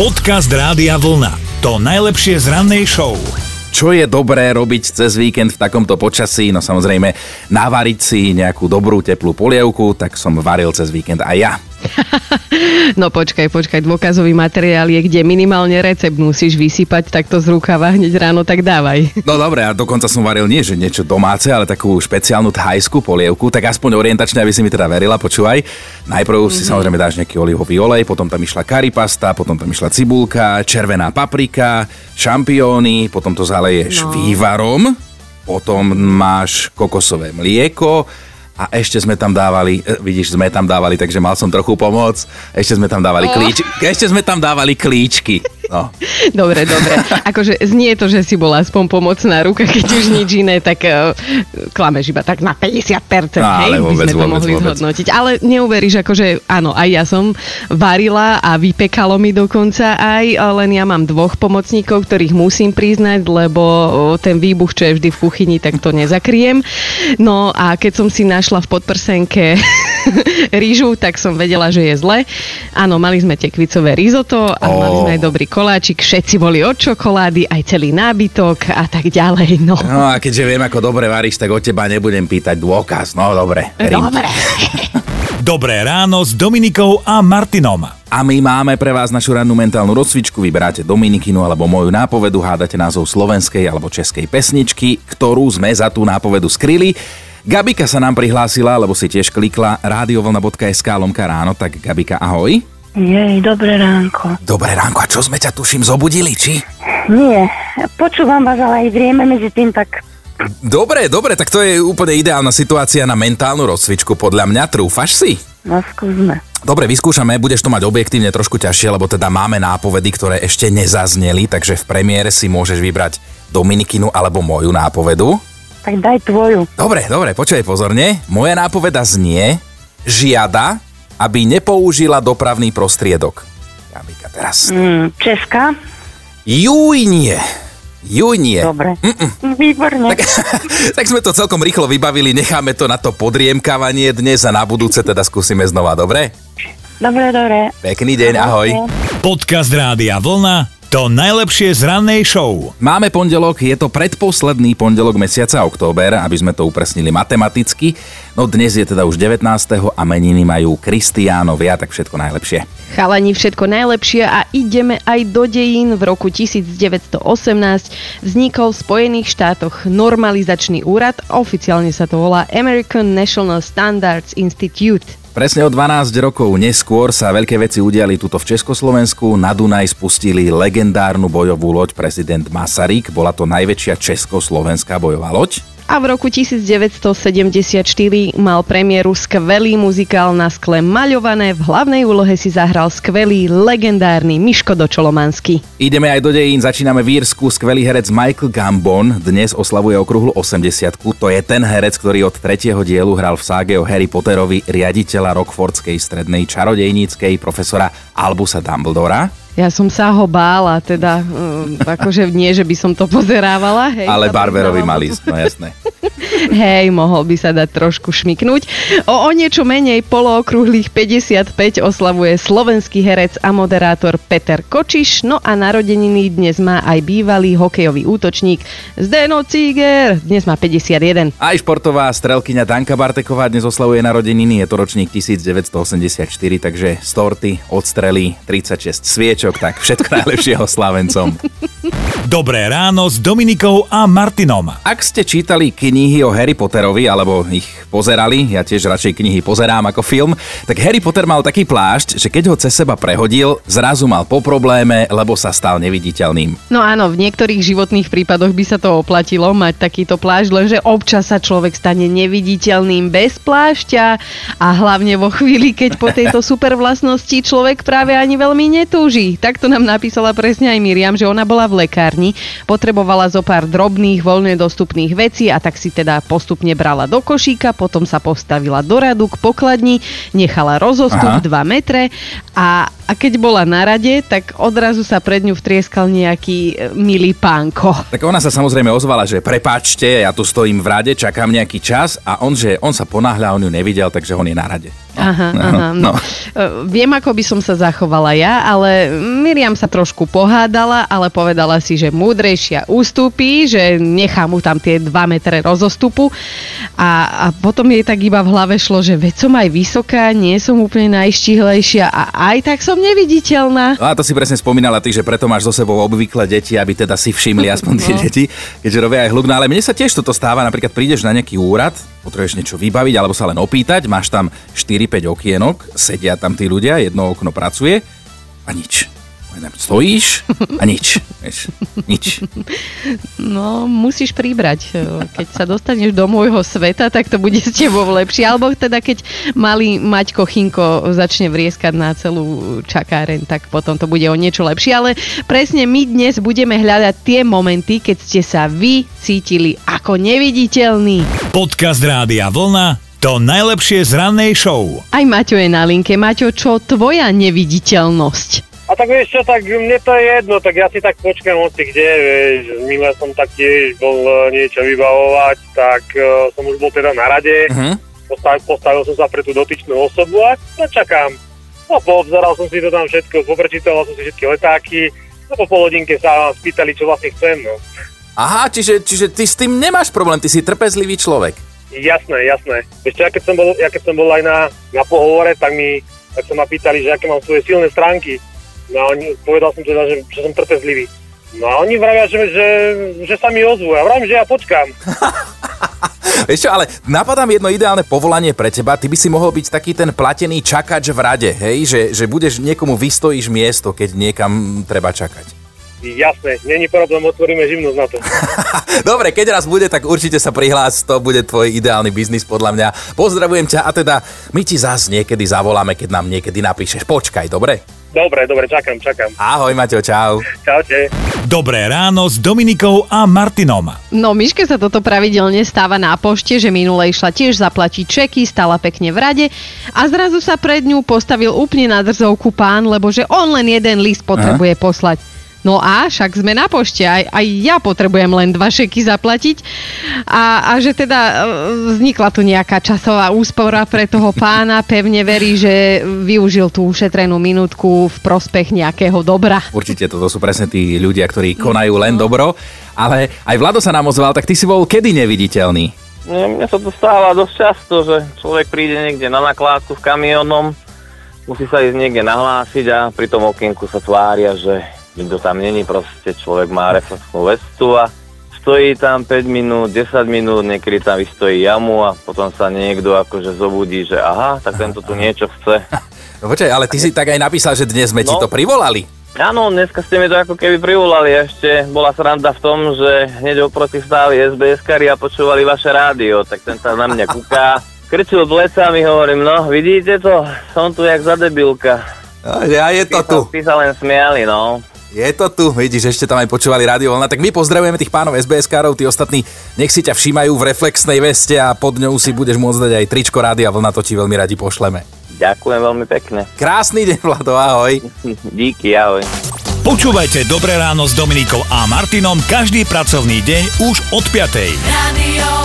Podcast Rádia Vlna. To najlepšie z rannej show. Čo je dobré robiť cez víkend v takomto počasí? No samozrejme, navariť si nejakú dobrú teplú polievku, tak som varil cez víkend aj ja. No počkaj, počkaj, dôkazový materiál je, kde minimálne recept musíš vysypať takto z rukava hneď ráno, tak dávaj. No dobre, a dokonca som varil nie, že niečo domáce, ale takú špeciálnu thajskú polievku, tak aspoň orientačne, aby si mi teda verila, počúvaj. Najprv mm-hmm. si samozrejme dáš nejaký olivový olej, potom tam išla karipasta, potom tam išla cibulka, červená paprika, šampióny, potom to zaleješ no. vývarom, potom máš kokosové mlieko, a ešte sme tam dávali, e, vidíš, sme tam dávali, takže mal som trochu pomoc, ešte sme tam dávali oh. klíč, ešte sme tam dávali klíčky. No. Dobre, dobre. Akože znie to, že si bola aspoň pomocná ruka, keď už nič iné, tak uh, klameš iba tak na 50%, no, hej, vôbec, by sme to vôbec, mohli vôbec. zhodnotiť. Ale neuveríš, akože áno, aj ja som varila a vypekalo mi dokonca aj, len ja mám dvoch pomocníkov, ktorých musím priznať, lebo ten výbuch, čo je vždy v kuchyni, tak to nezakriem. No a keď som si našla v podprsenke rýžu, tak som vedela, že je zle. Áno, mali sme tekvicové risotto a oh. mali sme aj dobrý koláčik, všetci boli od čokolády, aj celý nábytok a tak ďalej. No, no a keďže viem, ako dobre varíš, tak od teba nebudem pýtať dôkaz. No dobre. Dobre. Dobré ráno s Dominikou a Martinom. A my máme pre vás našu rannú mentálnu rozcvičku. Vyberáte Dominikinu alebo moju nápovedu, hádate názov slovenskej alebo českej pesničky, ktorú sme za tú nápovedu skryli. Gabika sa nám prihlásila, lebo si tiež klikla radiovlna.sk lomka ráno, tak Gabika, ahoj. Jej, dobré ránko. Dobré ránko, a čo sme ťa tuším zobudili, či? Nie, počúvam vás, ale aj vrieme medzi tým, tak... Dobre, dobre, tak to je úplne ideálna situácia na mentálnu rozcvičku, podľa mňa. Trúfaš si? No, skúsme. Dobre, vyskúšame, budeš to mať objektívne trošku ťažšie, lebo teda máme nápovedy, ktoré ešte nezazneli, takže v premiére si môžeš vybrať Dominikinu alebo moju nápovedu. Tak daj tvoju. Dobre, dobre, počkaj pozorne. Moja nápoveda znie, žiada, aby nepoužila dopravný prostriedok. Jamika, teraz. Mm, Česká? Juj nie. Juj nie. Dobre. Mm-mm. Výborne. Tak, tak sme to celkom rýchlo vybavili, necháme to na to podriemkávanie dnes a na budúce teda skúsime znova, dobre? Dobre, dobre. Pekný deň, ahoj. Podcast Rádia Vlna to najlepšie z rannej show. Máme pondelok, je to predposledný pondelok mesiaca október, aby sme to upresnili matematicky. No dnes je teda už 19. a meniny majú Kristiánovia, tak všetko najlepšie. Chalani, všetko najlepšie a ideme aj do dejín. V roku 1918 vznikol v Spojených štátoch normalizačný úrad, oficiálne sa to volá American National Standards Institute. Presne o 12 rokov neskôr sa veľké veci udiali tuto v Československu. Na Dunaj spustili legendárnu bojovú loď prezident Masaryk. Bola to najväčšia československá bojová loď a v roku 1974 mal premiéru skvelý muzikál na skle Maľované. V hlavnej úlohe si zahral skvelý, legendárny Miško Dočolomanský. Ideme aj do dejín, začíname v Írsku. Skvelý herec Michael Gambon dnes oslavuje okruhlu 80 To je ten herec, ktorý od tretieho dielu hral v ságe o Harry Potterovi riaditeľa Rockfordskej strednej čarodejníckej profesora Albusa Dumbledora. Ja som sa ho bála, teda um, akože nie, že by som to pozerávala. Hej, Ale Barberovi mali, no jasné. Hej, mohol by sa dať trošku šmiknúť. O, o niečo menej polookrúhlých 55 oslavuje slovenský herec a moderátor Peter Kočiš, no a narodeniny dnes má aj bývalý hokejový útočník Zdeno Ciger, dnes má 51. Aj športová strelkyňa Danka Barteková dnes oslavuje narodeniny, je to ročník 1984, takže storty, odstrely, 36 sviečok, tak všetko najlepšieho Slavencom. Dobré ráno s Dominikou a Martinom. Ak ste čítali knihy o Harry Potterovi, alebo ich pozerali, ja tiež radšej knihy pozerám ako film, tak Harry Potter mal taký plášť, že keď ho cez seba prehodil, zrazu mal po probléme, lebo sa stal neviditeľným. No áno, v niektorých životných prípadoch by sa to oplatilo mať takýto plášť, lenže občas sa človek stane neviditeľným bez plášťa a hlavne vo chvíli, keď po tejto super vlastnosti človek práve ani veľmi netúži. Takto nám napísala presne aj Miriam, že ona bola v lekárni potrebovala zo pár drobných, voľne dostupných vecí a tak si teda postupne brala do košíka, potom sa postavila do radu k pokladni, nechala rozostup 2 metre a a keď bola na rade, tak odrazu sa pred ňu vtrieskal nejaký e, milý pánko. Tak ona sa samozrejme ozvala, že prepáčte, ja tu stojím v rade, čakám nejaký čas a on, že on sa ponáhľa, on ju nevidel, takže on je na rade. Aha, aha, no. no. Viem, ako by som sa zachovala ja, ale Miriam sa trošku pohádala, ale povedala si, že múdrejšia ústupí, že nechá mu tam tie 2 metre rozostupu a, a potom jej tak iba v hlave šlo, že veď som aj vysoká, nie som úplne najštihlejšia a aj tak som neviditeľná. No a to si presne spomínala ty, že preto máš so sebou obvykle deti, aby teda si všimli aspoň tie no. deti, keďže robia aj hluk. No ale mne sa tiež toto stáva, napríklad prídeš na nejaký úrad, potrebuješ niečo vybaviť alebo sa len opýtať, máš tam 4-5 okienok, sedia tam tí ľudia, jedno okno pracuje a nič. Stojíš a nič. Vieš, nič. No, musíš pribrať. Keď sa dostaneš do môjho sveta, tak to bude s tebou lepšie. Alebo teda, keď malý Maťko Chinko začne vrieskať na celú čakáreň, tak potom to bude o niečo lepšie. Ale presne my dnes budeme hľadať tie momenty, keď ste sa vy cítili ako neviditeľní. Podcast Rádia Vlna to najlepšie z rannej show. Aj Maťo je na linke. Maťo, čo tvoja neviditeľnosť? A tak vieš čo, tak mne to je jedno, tak ja si tak počkám hoci kde, vieš, minule som tak tiež bol e, niečo vybavovať, tak uh, som už bol teda na rade, uh-huh. postavil, postavil som sa pre tú dotyčnú osobu a čakám. No poobzeral som si to tam všetko, poprečítal som si všetky letáky, no po pol hodinke sa vám spýtali, čo vlastne chcem, no. Aha, čiže, čiže ty s tým nemáš problém, ty si trpezlivý človek. Jasné, jasné. Ešte, ja keď som bol, ja keď som bol aj na, na pohovore, tak mi tak sa ma pýtali, že aké mám svoje silné stránky. No a oni, povedal som teda, že, že som trpezlivý. No a oni vravia, že, že, že sa mi ozvú. Ja vravím, že ja počkám. Vieš čo, ale napadá mi jedno ideálne povolanie pre teba. Ty by si mohol byť taký ten platený čakač v rade, hej? Že, že budeš niekomu vystojíš miesto, keď niekam treba čakať. Jasné, není problém, otvoríme živnosť na to. Dobre, keď raz bude, tak určite sa prihlás, to bude tvoj ideálny biznis podľa mňa. Pozdravujem ťa a teda my ti zás niekedy zavoláme, keď nám niekedy napíšeš. Počkaj, dobre? Dobre, dobre, čakám, čakám. Ahoj, Maťo, čau. Čaute. Dobré ráno s Dominikou a Martinom. No, Miške sa toto pravidelne stáva na pošte, že minule išla tiež zaplatiť čeky, stala pekne v rade a zrazu sa pred ňu postavil úplne na drzovku pán, lebo že on len jeden list potrebuje Aha. poslať. No a však sme na pošte, aj, aj ja potrebujem len dva šeky zaplatiť a, a že teda e, vznikla tu nejaká časová úspora pre toho pána, pevne verí, že využil tú ušetrenú minútku v prospech nejakého dobra. Určite toto sú presne tí ľudia, ktorí konajú len dobro, ale aj Vlado sa nám ozval, tak ty si bol kedy neviditeľný? Mne sa to stáva dosť často, že človek príde niekde na nakládku v kamionom, musí sa ísť niekde nahlásiť a pri tom okienku sa tvária, že nikto tam není, proste človek má reflexnú vestu a stojí tam 5 minút, 10 minút, niekedy tam vystojí jamu a potom sa niekto akože zobudí, že aha, tak tento tu niečo chce. No počkaj, ale ty si tak aj napísal, že dnes sme no, ti to privolali. Áno, dneska ste mi to ako keby privolali. Ešte bola sranda v tom, že hneď oproti stáli sbs a počúvali vaše rádio, tak ten tam na mňa kúka. Krčil plecami, hovorím, no vidíte to, som tu jak za debilka. No, a je to tu. Ty sa len smiali, no. Je to tu, vidíš, ešte tam aj počúvali rádio Vlna, tak my pozdravujeme tých pánov SBS-károv, tí ostatní nech si ťa všímajú v reflexnej veste a pod ňou si budeš môcť dať aj tričko Rádia Vlna, to ti veľmi radi pošleme. Ďakujem veľmi pekne. Krásny deň, Vlado, ahoj. Díky, ahoj. Počúvajte Dobré ráno s Dominikou a Martinom každý pracovný deň už od 5. Radio